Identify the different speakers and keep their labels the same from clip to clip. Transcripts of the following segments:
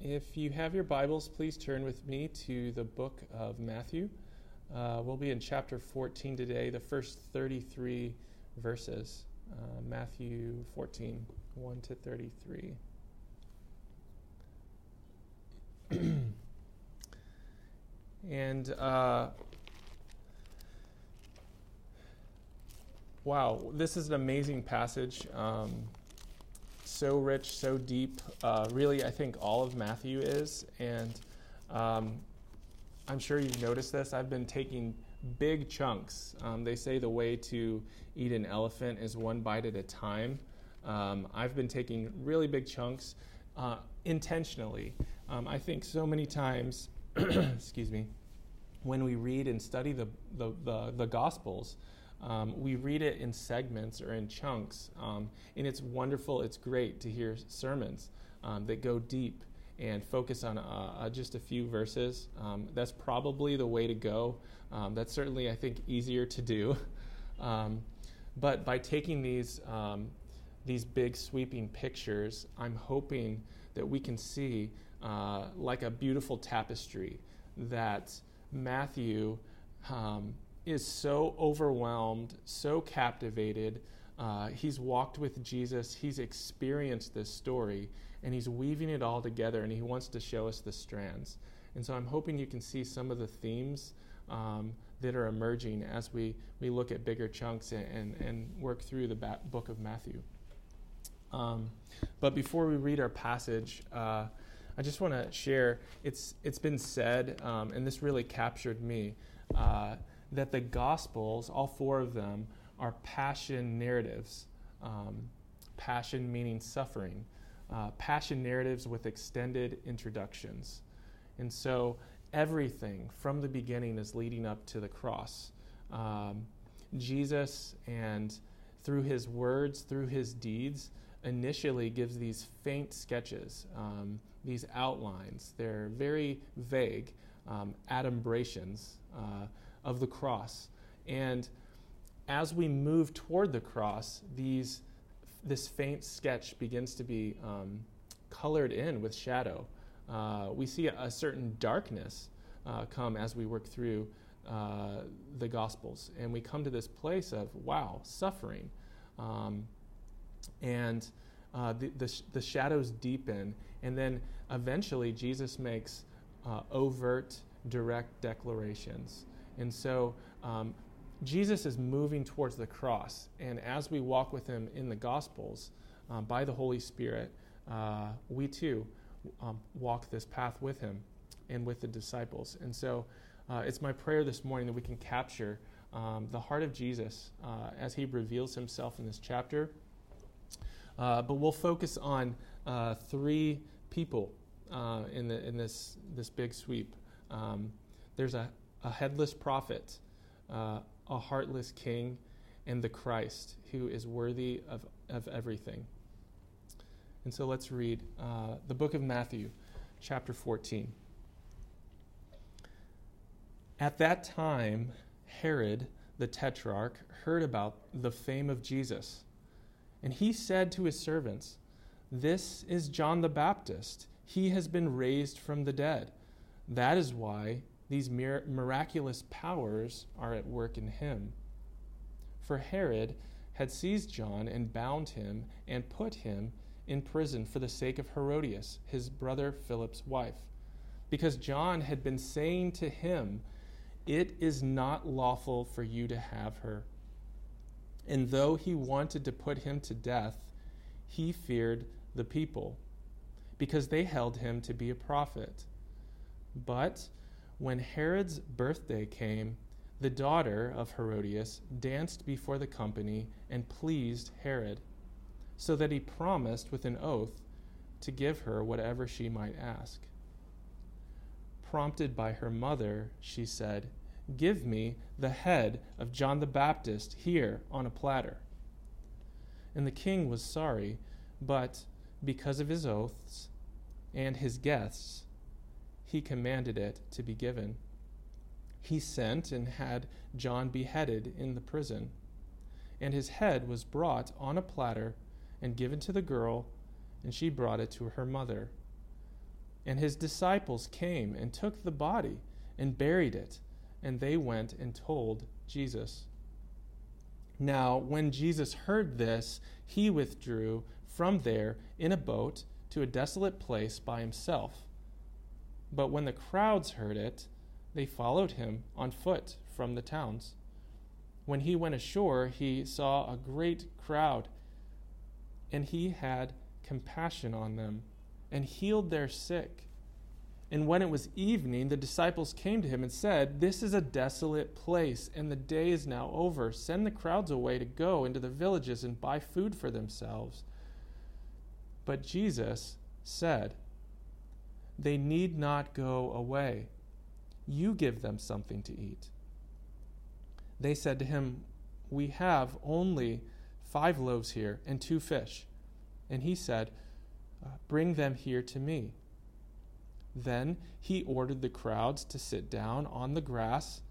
Speaker 1: If you have your Bibles, please turn with me to the book of Matthew. Uh, we'll be in chapter 14 today, the first 33 verses. Uh, Matthew 14, 1 to 33. and uh, wow, this is an amazing passage. Um, so rich, so deep. Uh, really, I think all of Matthew is. And um, I'm sure you've noticed this. I've been taking big chunks. Um, they say the way to eat an elephant is one bite at a time. Um, I've been taking really big chunks uh, intentionally. Um, I think so many times, excuse me, when we read and study the, the, the, the Gospels, um, we read it in segments or in chunks, um, and it's wonderful. It's great to hear sermons um, that go deep and focus on uh, uh, just a few verses. Um, that's probably the way to go. Um, that's certainly, I think, easier to do. Um, but by taking these these big sweeping pictures, I'm hoping that we can see uh, like a beautiful tapestry that Matthew um, is so overwhelmed, so captivated. Uh, he's walked with Jesus, he's experienced this story, and he's weaving it all together, and he wants to show us the strands. And so I'm hoping you can see some of the themes um, that are emerging as we, we look at bigger chunks and, and, and work through the book of Matthew. Um, but before we read our passage, uh, I just want to share it's, it's been said, um, and this really captured me. Uh, that the Gospels, all four of them, are passion narratives. Um, passion meaning suffering. Uh, passion narratives with extended introductions. And so everything from the beginning is leading up to the cross. Um, Jesus, and through his words, through his deeds, initially gives these faint sketches, um, these outlines. They're very vague, um, adumbrations. Uh, of the cross. And as we move toward the cross, these, this faint sketch begins to be um, colored in with shadow. Uh, we see a, certain darkness uh, come as we work through uh, the Gospels. And we come to this place of, wow, suffering. Um, and uh, the, the, sh- the, shadows deepen. And then eventually, Jesus makes uh, overt, direct declarations. And so um, Jesus is moving towards the cross. And as we walk with him in the Gospels um, by the Holy Spirit, uh, we too um, walk this path with him and with the disciples. And so uh, it's my prayer this morning that we can capture um, the heart of Jesus uh, as he reveals himself in this chapter. Uh, but we'll focus on uh, three people uh, in, the, in this, this big sweep. Um, there's a a headless prophet, uh, a heartless king, and the Christ who is worthy of, of everything. And so let's read uh, the book of Matthew, chapter 14. At that time, Herod the tetrarch heard about the fame of Jesus. And he said to his servants, This is John the Baptist. He has been raised from the dead. That is why these miraculous powers are at work in him. For Herod had seized John and bound him and put him in prison for the sake of Herodias, his brother Philip's wife, because John had been saying to him, It is not lawful for you to have her. And though he wanted to put him to death, he feared the people, because they held him to be a prophet. But when Herod's birthday came, the daughter of Herodias danced before the company and pleased Herod, so that he promised with an oath to give her whatever she might ask. Prompted by her mother, she said, Give me the head of John the Baptist here on a platter. And the king was sorry, but because of his oaths and his guests, he commanded it to be given. He sent and had John beheaded in the prison, and his head was brought on a platter and given to the girl, and she brought it to her mother. And his disciples came and took the body and buried it, and they went and told Jesus. Now, when Jesus heard this, he withdrew from there in a boat to a desolate place by himself. But when the crowds heard it, they followed him on foot from the towns. When he went ashore, he saw a great crowd, and he had compassion on them and healed their sick. And when it was evening, the disciples came to him and said, This is a desolate place, and the day is now over. Send the crowds away to go into the villages and buy food for themselves. But Jesus said, They need not go away. You give them something to eat. They said to him, We have only five loaves here and two fish. And he said, uh, Bring them here to me. Then he ordered the crowds to sit down on the grass,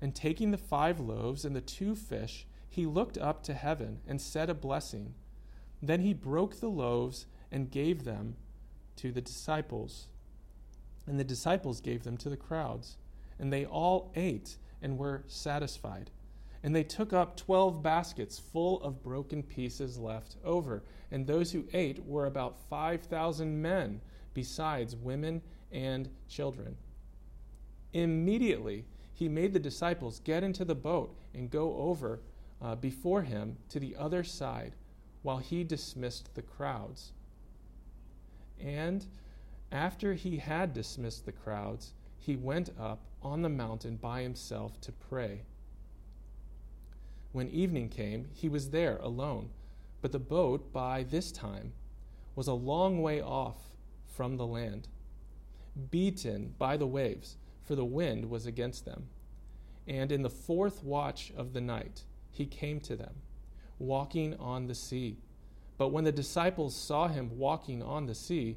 Speaker 1: and taking the five loaves and the two fish, he looked up to heaven and said a blessing. Then he broke the loaves and gave them to the disciples. And the disciples gave them to the crowds. And they all ate and were satisfied. And they took up twelve baskets full of broken pieces left over. And those who ate were about five thousand men, besides women and children. Immediately, he made the disciples get into the boat and go over uh, before him to the other side while he dismissed the crowds. And after he had dismissed the crowds, he went up on the mountain by himself to pray. When evening came, he was there alone, but the boat by this time was a long way off from the land, beaten by the waves, for the wind was against them. And in the fourth watch of the night, he came to them, walking on the sea. But when the disciples saw him walking on the sea,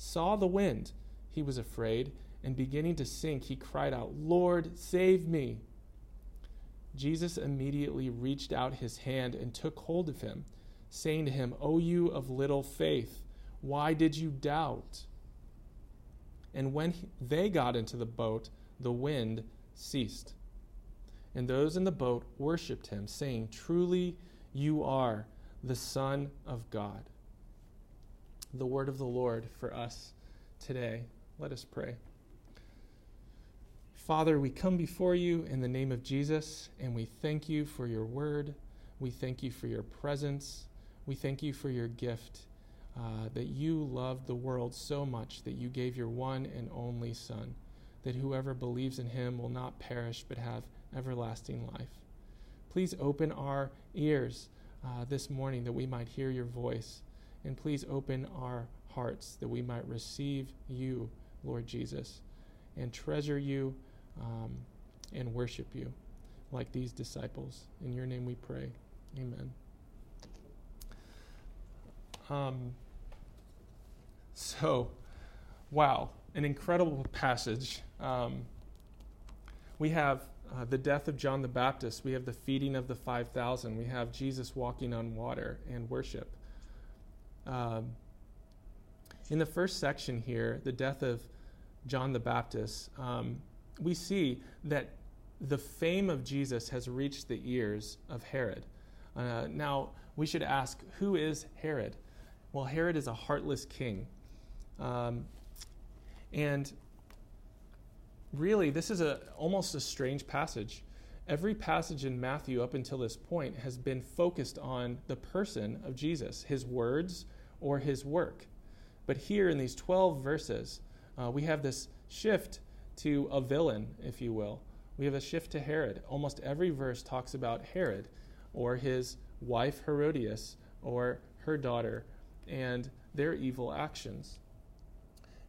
Speaker 1: saw the wind, he was afraid, and beginning to sink, he cried out, Lord, save me. Jesus immediately reached out his hand and took hold of him, saying to him, O you of little faith, why did you doubt? And when he, they got into the boat, the wind ceased. And those in the boat worshipped him, saying, Truly you are the Son of God. The word of the Lord for us today. Let us pray. Father, we come before you in the name of Jesus, and we thank you for your word. We thank you for your presence. We thank you for your gift uh, that you loved the world so much that you gave your one and only Son, that whoever believes in him will not perish but have everlasting life. Please open our ears uh, this morning that we might hear your voice, and please open our hearts that we might receive you, Lord Jesus, and treasure you um, and worship you like these disciples. In your name we pray. Amen. Um, so, wow, an incredible passage. Um, we have uh, the death of John the Baptist, we have the feeding of the 5,000, we have Jesus walking on water and worship. Um, in the first section here, the death of John the Baptist, um, we see that the fame of Jesus has reached the ears of Herod. Uh, now, we should ask who is Herod? Well, Herod is a heartless king. Um, and really, this is a, almost a strange passage. Every passage in Matthew up until this point has been focused on the person of Jesus, his words or his work. But here in these 12 verses, uh, we have this shift to a villain, if you will. We have a shift to Herod. Almost every verse talks about Herod or his wife Herodias or her daughter and their evil actions.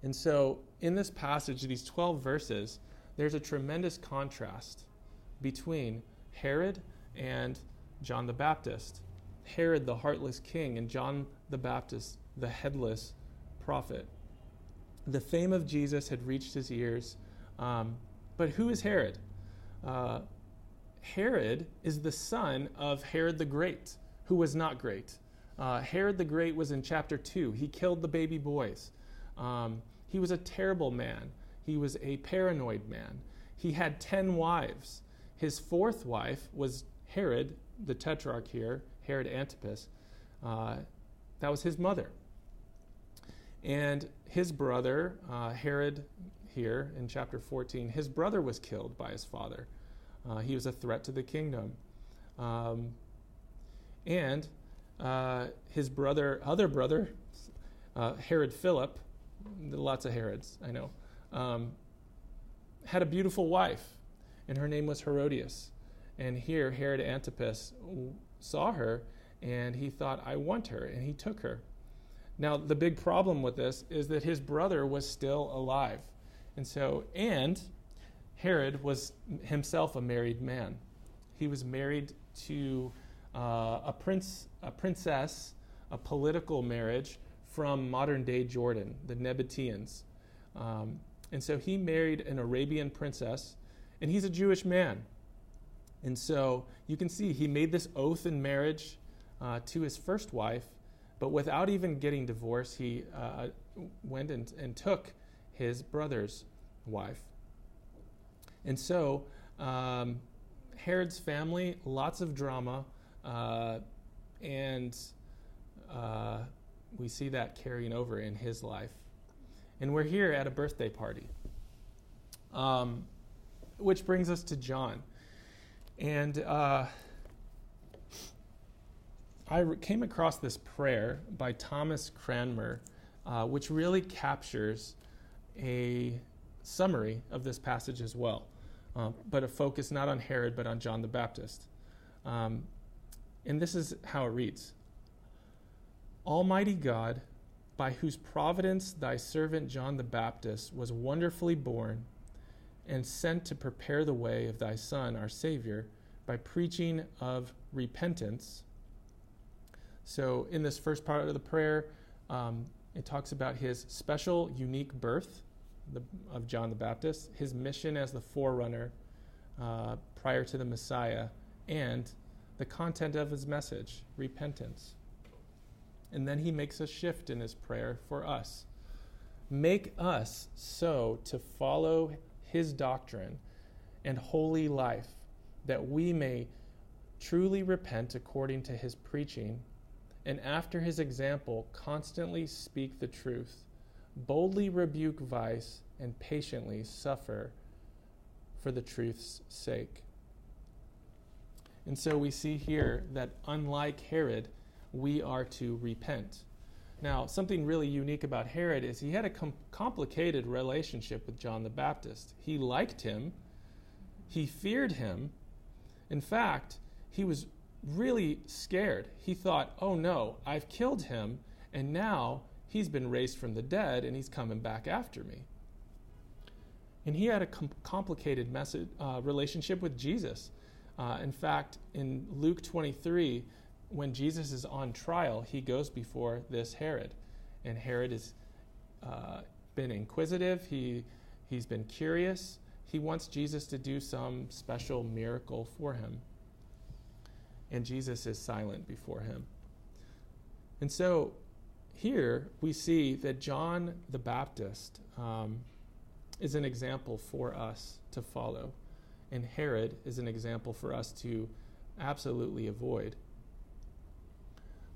Speaker 1: And so, in this passage, these 12 verses, there's a tremendous contrast between Herod and John the Baptist. Herod, the heartless king, and John the Baptist, the headless prophet. The fame of Jesus had reached his ears. Um, but who is Herod? Uh, Herod is the son of Herod the Great, who was not great. Uh, Herod the Great was in chapter 2. He killed the baby boys. Um, he was a terrible man. He was a paranoid man. He had 10 wives. His fourth wife was Herod, the tetrarch here, Herod Antipas. Uh, that was his mother. And his brother, uh, Herod, here in chapter 14, his brother was killed by his father. Uh, he was a threat to the kingdom. Um, and uh, his brother, other brother, uh, Herod Philip, lots of Herods, I know, um, had a beautiful wife, and her name was Herodias. And here, Herod Antipas saw her, and he thought, I want her, and he took her. Now, the big problem with this is that his brother was still alive. And so, and Herod was himself a married man. He was married to uh, a prince, a princess, a political marriage from modern day Jordan, the Nabateans. Um, and so he married an Arabian princess, and he's a Jewish man. And so you can see he made this oath in marriage uh, to his first wife, but without even getting divorced, he uh, went and, and took his brother's wife. And so um, Herod's family, lots of drama, uh, and uh, we see that carrying over in his life. And we're here at a birthday party, um, which brings us to John. And uh, I came across this prayer by Thomas Cranmer, uh, which really captures a summary of this passage as well, um, but a focus not on Herod, but on John the Baptist. Um, and this is how it reads Almighty God, by whose providence thy servant John the Baptist was wonderfully born and sent to prepare the way of thy Son, our Savior, by preaching of repentance. So, in this first part of the prayer, um, it talks about his special, unique birth the, of John the Baptist, his mission as the forerunner uh, prior to the Messiah, and the content of his message repentance. And then he makes a shift in his prayer for us. Make us so to follow his doctrine and holy life that we may truly repent according to his preaching, and after his example, constantly speak the truth boldly rebuke vice, and patiently suffer for the truth's sake. And so we see here that unlike Herod, we are to repent. Now, something really unique about Herod is he had a com- complicated relationship with John the Baptist. He liked him, he feared him. In fact, he was really scared. He thought, oh no, I've killed him, and now he's been raised from the dead and he's coming back after me. And he had a com- complicated message, uh, relationship with Jesus. Uh, in fact, in Luke 23, when Jesus is on trial, he goes before this Herod. And Herod has uh, been inquisitive, he, he's been curious. He wants Jesus to do some special miracle for him. And Jesus is silent before him. And so here we see that John the Baptist um, is an example for us to follow, and Herod is an example for us to absolutely avoid.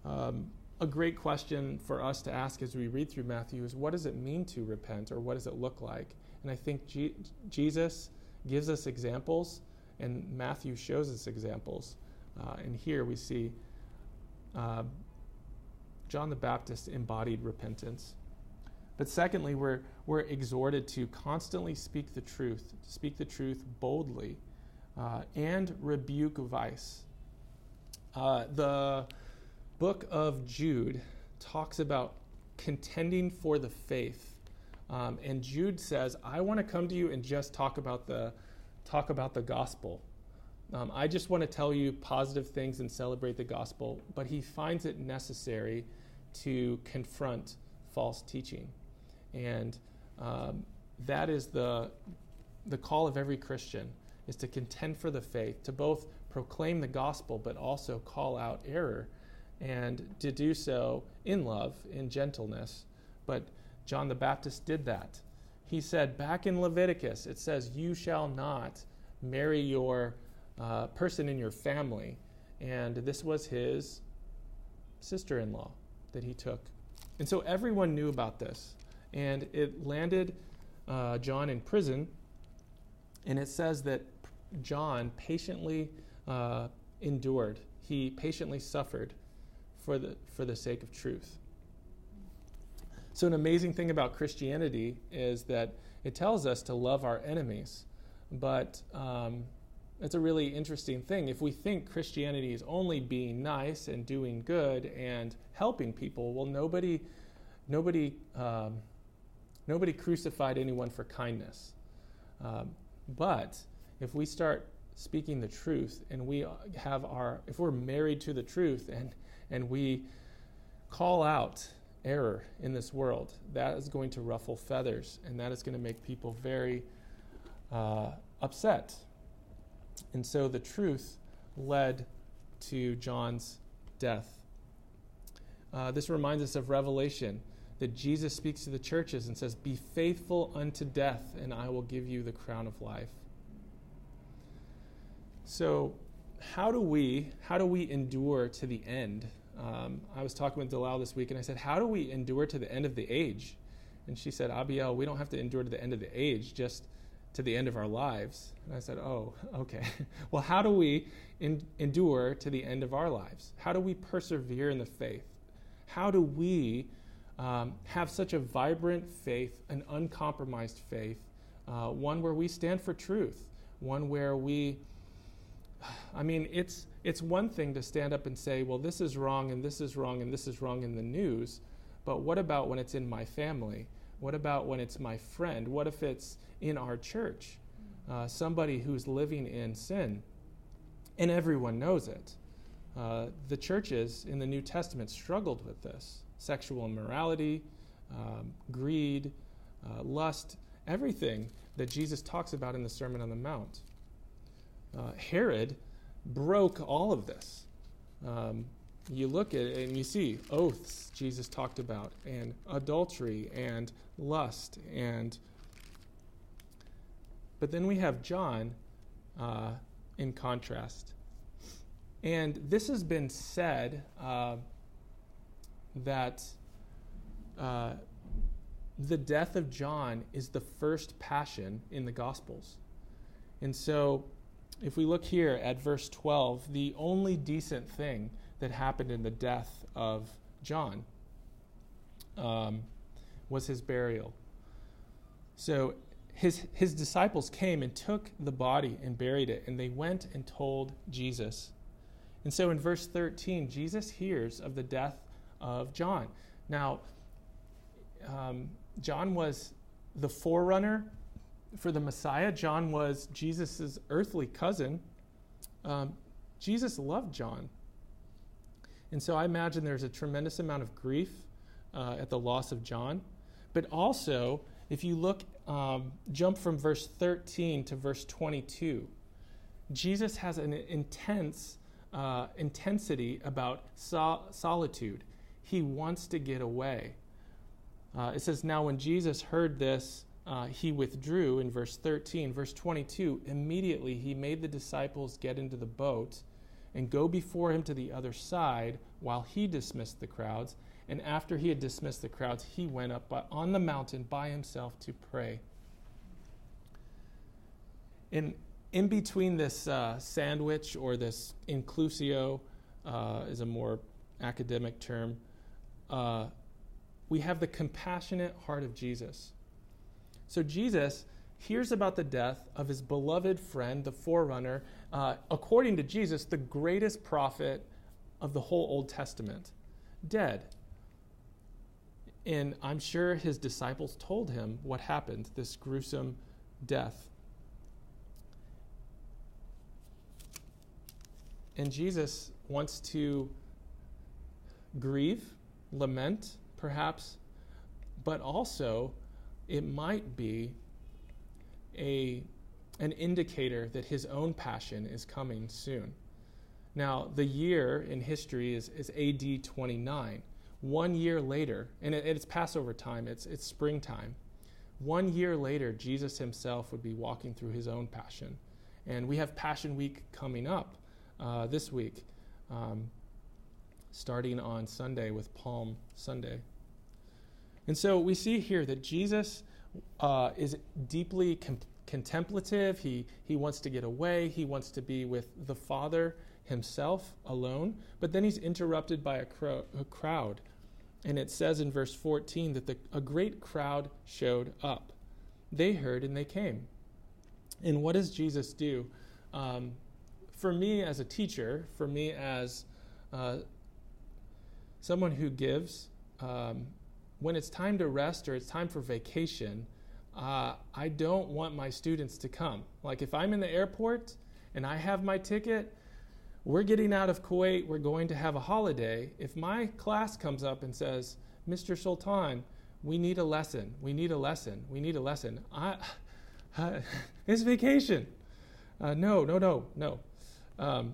Speaker 1: Um, a great question for us to ask as we read through Matthew is what does it mean to repent, or what does it look like? And I think G- Jesus gives us examples, and Matthew shows us examples. Uh, and here we see uh, John the Baptist embodied repentance. But secondly, we're, we're exhorted to constantly speak the truth, speak the truth boldly, uh, and rebuke vice. Uh, the book of Jude talks about contending for the faith Um, and Jude says, I want to come to you and just talk about the, talk about the gospel. Um, I just want to tell you positive things and celebrate the gospel, but he finds it necessary to confront false teaching. And um, that is the, the call of every Christian, is to contend for the faith, to both proclaim the gospel, but also call out error, and to do so in love, in gentleness. But John the Baptist did that. He said back in Leviticus, it says, You shall not marry your uh, person in your family. And this was his sister in law that he took. And so everyone knew about this. And it landed uh, John in prison. And it says that John patiently uh, endured, he patiently suffered for the, for the sake of truth. So, an amazing thing about Christianity is that it tells us to love our enemies, but um, it's a really interesting thing. If we think Christianity is only being nice and doing good and helping people, well, nobody, nobody, um, nobody crucified anyone for kindness. Um, but if we start speaking the truth and we have our, if we're married to the truth and and we call out error in this world, that is going to ruffle feathers and that is going to make people very uh, upset. And so the truth led to John's death. Uh, this reminds us of Revelation that Jesus speaks to the churches and says, Be faithful unto death, and I will give you the crown of life. So, how do we how do we endure to the end? Um, I was talking with Dalal this week, and I said, "How do we endure to the end of the age?" And she said, "Abiel, we don't have to endure to the end of the age, just to the end of our lives." And I said, "Oh, okay. well, how do we in, endure to the end of our lives? How do we persevere in the faith? How do we um, have such a vibrant faith, an uncompromised faith, uh, one where we stand for truth, one where we I mean, it's, it's one thing to stand up and say, well, this is wrong and this is wrong and this is wrong in the news, but what about when it's in my family? What about when it's my friend? What if it's in our church? Uh, somebody who's living in sin. And everyone knows it. Uh, the churches in the New Testament struggled with this sexual immorality, um, greed, uh, lust, everything that Jesus talks about in the Sermon on the Mount uh, Herod broke all of this. Um, you look at it and you see oaths Jesus talked about, and adultery, and lust, and. But then we have John uh, in contrast. And this has been said uh, that uh, the death of John is the first passion in the Gospels. And so if we look here at verse 12, the only decent thing that happened in the death of John um, was his burial. So his, his disciples came and took the body and buried it, and they went and told Jesus. And so in verse 13, Jesus hears of the death of John. Now, um, John was the forerunner for the Messiah, John was Jesus' earthly cousin. Um, Jesus loved John. And so I imagine there's a tremendous amount of grief uh, at the loss of John. But also, if you look, um, jump from verse 13 to verse 22, Jesus has an intense uh, intensity about sol- solitude. He wants to get away. Uh, it says, Now when Jesus heard this, uh, he withdrew in verse 13. Verse 22 immediately he made the disciples get into the boat and go before him to the other side while he dismissed the crowds. And after he had dismissed the crowds, he went up on the mountain by himself to pray. In, in between this uh, sandwich or this inclusio, uh, is a more academic term, uh, we have the compassionate heart of Jesus. So Jesus hears about the death of his beloved friend, the forerunner, uh, according to Jesus, the greatest prophet of the whole Old Testament, dead. and I'm sure his disciples told him what happened this gruesome death. And Jesus wants to grieve, lament, perhaps, but also it might be a, an indicator that his own passion is coming soon. Now, the year in history is, is AD 29. One year later, and it, it's Passover time, it's, it's springtime. One year later, Jesus himself would be walking through his own passion. And we have Passion Week coming up uh, this week, um, starting on Sunday with Palm Sunday. And so we see here that Jesus uh, is deeply com- contemplative. He, he wants to get away, he wants to be with the Father himself alone. But then he's interrupted by a, cro- a crowd. And it says in verse 14 that the, a great crowd showed up. They heard and they came. And what does Jesus do? Um, for me as a teacher, for me as uh, someone who gives, um, when it's time to rest or it's time for vacation, uh, I don't want my students to come. Like if I'm in the airport and I have my ticket, we're getting out of Kuwait, we're going to have a holiday. If my class comes up and says, Mr. Sultan, we need a lesson, we need a lesson, we need a lesson, I, uh, it's vacation. Uh, no, no, no, no. Um,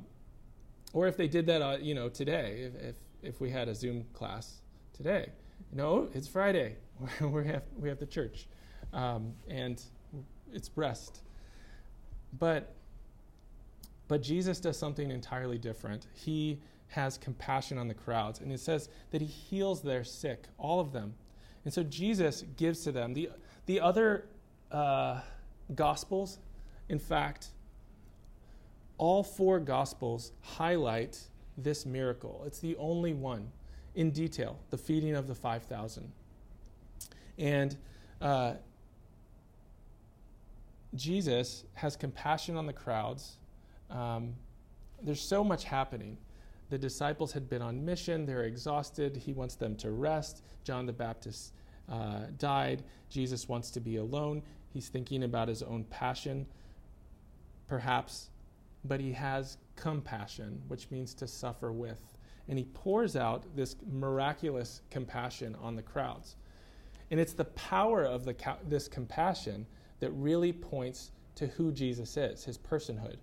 Speaker 1: or if they did that, uh, you know, today, if, if, if we had a Zoom class today, no, it's Friday. we have we have the church, um, and it's rest. But but Jesus does something entirely different. He has compassion on the crowds, and it says that he heals their sick, all of them. And so Jesus gives to them the the other uh, gospels. In fact, all four gospels highlight this miracle. It's the only one in detail the feeding of the 5,000. And uh, Jesus has compassion on the crowds. Um, there's so much happening. The disciples had been on mission, they're exhausted. He wants them to rest. John the Baptist uh, died. Jesus wants to be alone. He's thinking about his own passion, perhaps, but he has compassion, which means to suffer with and he pours out this miraculous compassion on the crowds. And it's the power of the, this compassion that really points to who Jesus is, his personhood.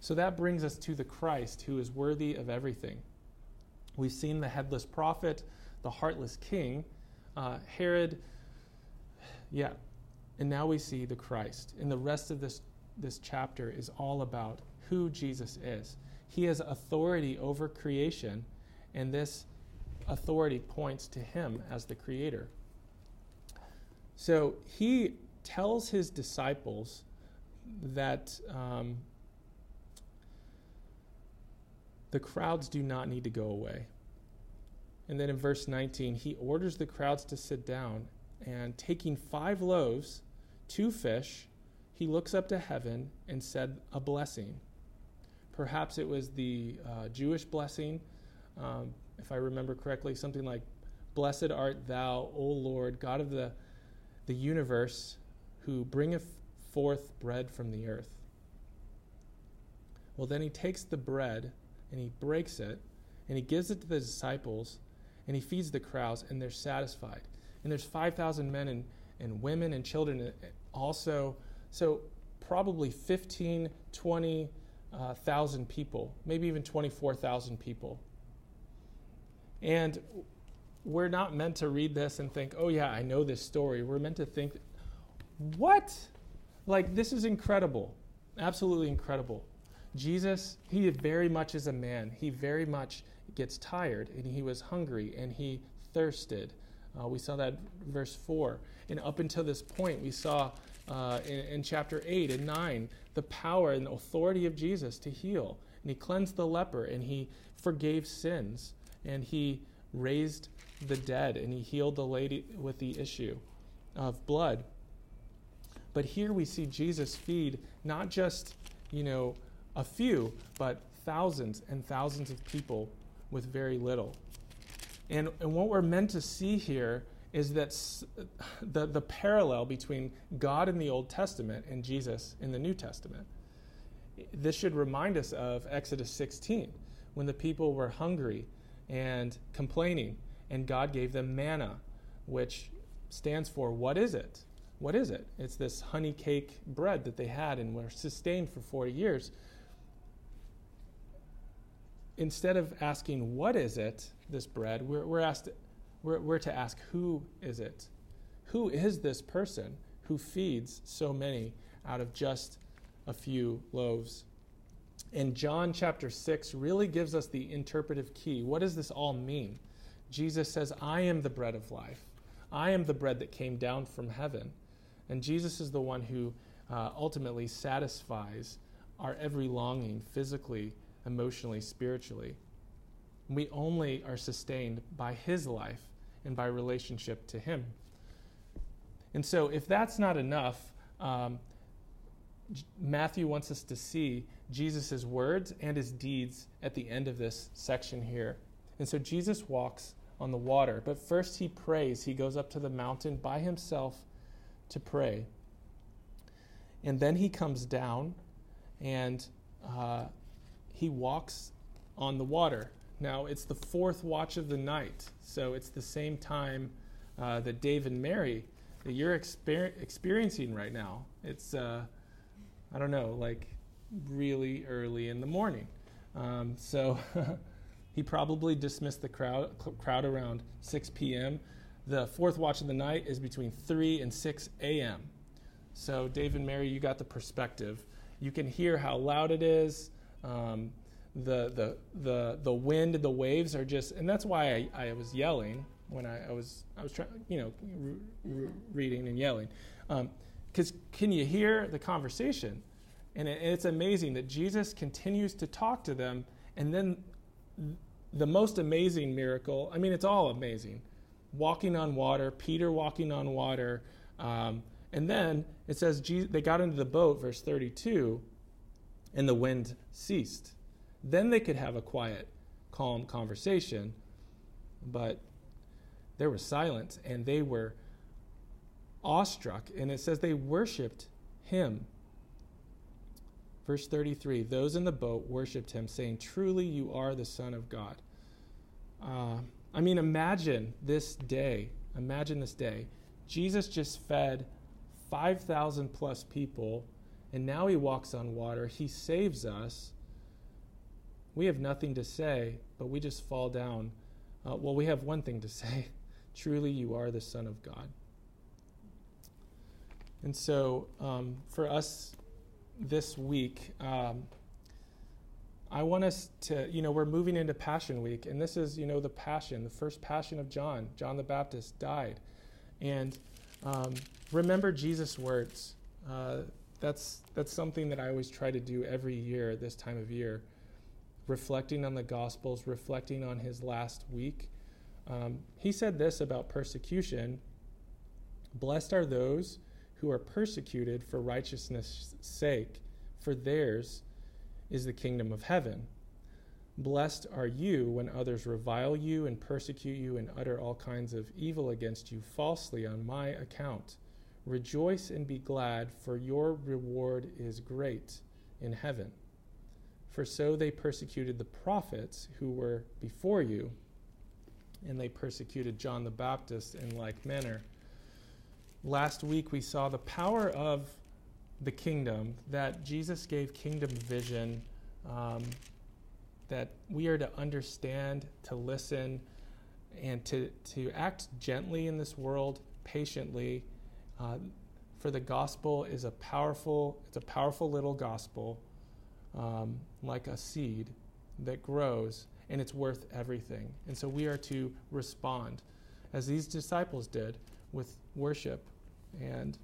Speaker 1: So that brings us to the Christ who is worthy of everything. We've seen the headless prophet, the heartless king, uh, Herod, yeah. And now we see the Christ. And the rest of this, this chapter is all about who Jesus is. He has authority over creation, and this authority points to him as the creator. So he tells his disciples that um, the crowds do not need to go away. And then in verse 19, he orders the crowds to sit down, and taking five loaves, two fish, he looks up to heaven and said a blessing. Perhaps it was the uh, Jewish blessing, um, if I remember correctly, something like, Blessed art thou, O Lord, God of the, the universe, who bringeth forth bread from the earth. Well, then he takes the bread and he breaks it and he gives it to the disciples and he feeds the crowds and they're satisfied. And there's 5,000 men and, and women and children uh, also. So probably 15, 20, 1,000 people, maybe even 24,000 people. And we're not meant to read this and think, oh, yeah, I know this story. We're meant to think, what? Like, this is incredible. Absolutely incredible. Jesus, he very much is a man. He very much gets tired, and he was hungry, and he thirsted. Uh, we saw that verse 4. And up until this point, we saw uh, in, in chapter 8 and 9 the power and authority of Jesus to heal. And he cleansed the leper, and he forgave sins and he raised the dead and he healed the lady with the issue of blood. But here we see Jesus feed not just, you know, a few, but thousands and thousands of people with very little. And, and what we're meant to see here is that the, the parallel between God in the Old Testament and Jesus in the New Testament. This should remind us of Exodus 16, when the people were hungry and complaining, and God gave them manna, which stands for what is it? What is it? It's this honey cake bread that they had and were sustained for 40 years. Instead of asking, what is it, this bread, we're, we're asked, we're, we're to ask, who is it? Who is this person who feeds so many out of just a few loaves? And John chapter 6 really gives us the interpretive key. What does this all mean? Jesus says, I am the bread of life. I am the bread that came down from heaven. And Jesus is the one who uh, ultimately satisfies our every longing physically, emotionally, spiritually. We only are sustained by his life and by relationship to him. And so, if that's not enough, um, Matthew wants us to see Jesus' words and his deeds at the end of this section here. And so Jesus walks on the water, but first he prays. He goes up to the mountain by himself to pray. And then he comes down and uh, he walks on the water. Now, it's the fourth watch of the night, so it's the same time uh, that Dave and Mary that you're exper- experiencing right now. It's uh, I don't know, like really early in the morning. Um, so he probably dismissed the crowd, crowd around 6 p.m. The fourth watch of the night is between 3 and 6 a.m. So, Dave and Mary, you got the perspective. You can hear how loud it is. Um, the, the, the, the wind, the waves are just, and that's why I, I was yelling when I, I was, I was trying, you know, re- re- reading and yelling. Um, because can you hear the conversation? And, it, and it's amazing that Jesus continues to talk to them. And then the most amazing miracle I mean, it's all amazing walking on water, Peter walking on water. Um, and then it says Jesus, they got into the boat, verse 32, and the wind ceased. Then they could have a quiet, calm conversation. But there was silence, and they were awestruck, and it says they worshiped him. Verse 33 Those in the boat worshiped him, saying, Truly you are the Son of God. Uh, I mean, imagine this day. Imagine this day. Jesus just fed 5,000 plus people, and now he walks on water. He saves us. We have nothing to say, but we just fall down. Uh, well, we have one thing to say Truly, you are the Son of God. And so um, for us this week, um, I want us to, you know, we're moving into Passion Week, and this is, you know, the passion, the first passion of John. John the Baptist died. And um, remember Jesus' words. Uh, that's, that's something that I always try to do every year, this time of year. Reflecting on the Gospels, reflecting on his last week. Um, he said this about persecution Blessed are those who are persecuted for righteousness' sake, for theirs is the kingdom of heaven. Blessed are you when others revile you and persecute you and utter all kinds of evil against you falsely on my account. Rejoice and be glad, for your reward is great in heaven. For so they persecuted the prophets who were before you, and they persecuted John the Baptist in like manner last week we saw the power of the kingdom, that Jesus gave kingdom vision, um, that we are to understand, to listen, and to, to act gently in this world, patiently. Uh, for the gospel is a powerful, it's a powerful little gospel, um, like a seed that grows, and it's worth everything. And so we are to respond, as these disciples did, with worship and,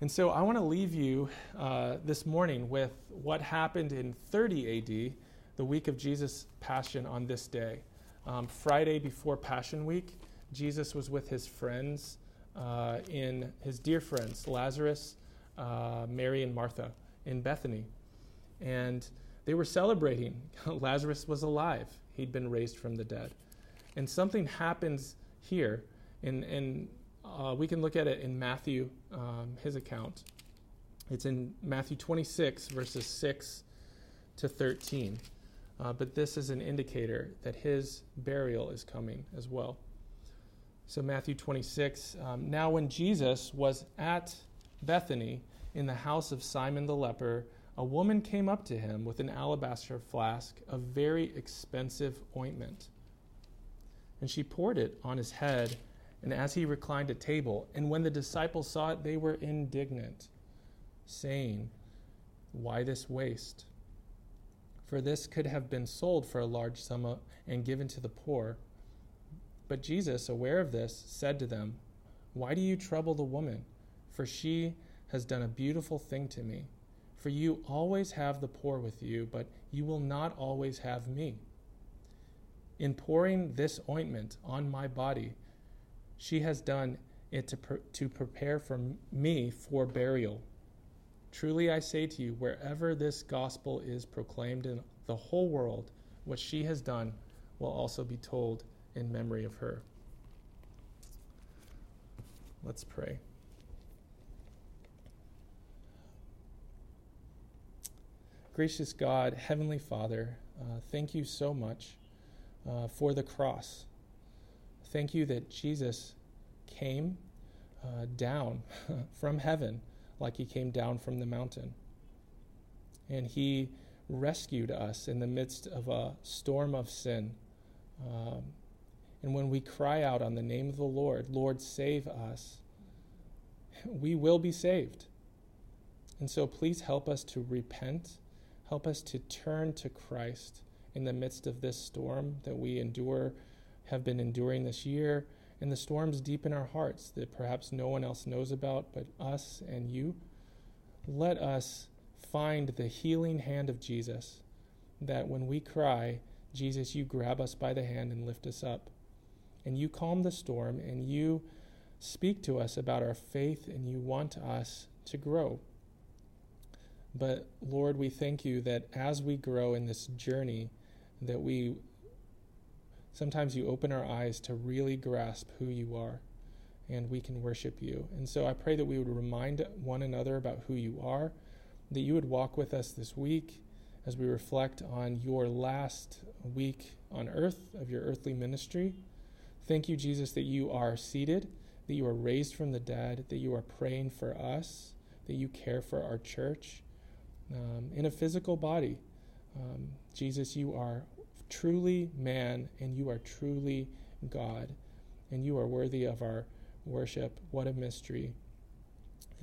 Speaker 1: and so I want to leave you uh, this morning with what happened in 30 AD, the week of Jesus' passion on this day. Um, Friday before Passion Week, Jesus was with his friends, uh, in his dear friends, Lazarus, uh, Mary, and Martha, in Bethany. And they were celebrating. Lazarus was alive, he'd been raised from the dead. And something happens here. And, and uh, we can look at it in Matthew, um, his account. It's in Matthew 26, verses 6 to 13. Uh, but this is an indicator that his burial is coming as well. So, Matthew 26. Um, now, when Jesus was at Bethany in the house of Simon the leper, a woman came up to him with an alabaster flask of very expensive ointment. And she poured it on his head, and as he reclined at table, and when the disciples saw it, they were indignant, saying, Why this waste? For this could have been sold for a large sum uh, and given to the poor. But Jesus, aware of this, said to them, Why do you trouble the woman? For she has done a beautiful thing to me. For you always have the poor with you, but you will not always have me. In pouring this ointment on my body, she has done it to, pre- to prepare for me for burial. Truly I say to you, wherever this gospel is proclaimed in the whole world, what she has done will also be told in memory of her. Let's pray. Gracious God, Heavenly Father, uh, thank you so much uh, for the cross. Thank you that Jesus came uh, down from heaven like he came down from the mountain. And he rescued us in the midst of a storm of sin. Um, and when we cry out on the name of the Lord, Lord, save us, we will be saved. And so please help us to repent Help us to turn to Christ in the midst of this storm that we endure, have been enduring this year, and the storms deep in our hearts that perhaps no one else knows about but us and you. Let us find the healing hand of Jesus, that when we cry, Jesus, you grab us by the hand and lift us up. And you calm the storm, and you speak to us about our faith, and you want us to grow. But Lord, we thank you that as we grow in this journey, that we sometimes you open our eyes to really grasp who you are and we can worship you. And so I pray that we would remind one another about who you are, that you would walk with us this week as we reflect on your last week on earth of your earthly ministry. Thank you, Jesus, that you are seated, that you are raised from the dead, that you are praying for us, that you care for our church um, in a physical body. Um, Jesus, you are truly man and you are truly God, and you are worthy of our worship. What a mystery.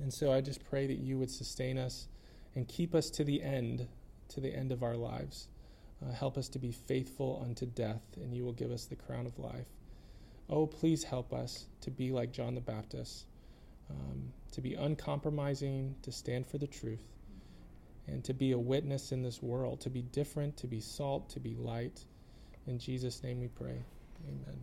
Speaker 1: And so I just pray that you would sustain us and keep us to the end, to the end of our lives. Uh, help us to be faithful unto death, and you will give us the crown of life. Oh, please help us to be like John the Baptist, um, to be uncompromising, to stand for the truth and to be a witness in this world, to be different, to be salt, to be light. In Jesus' name we pray. Amen.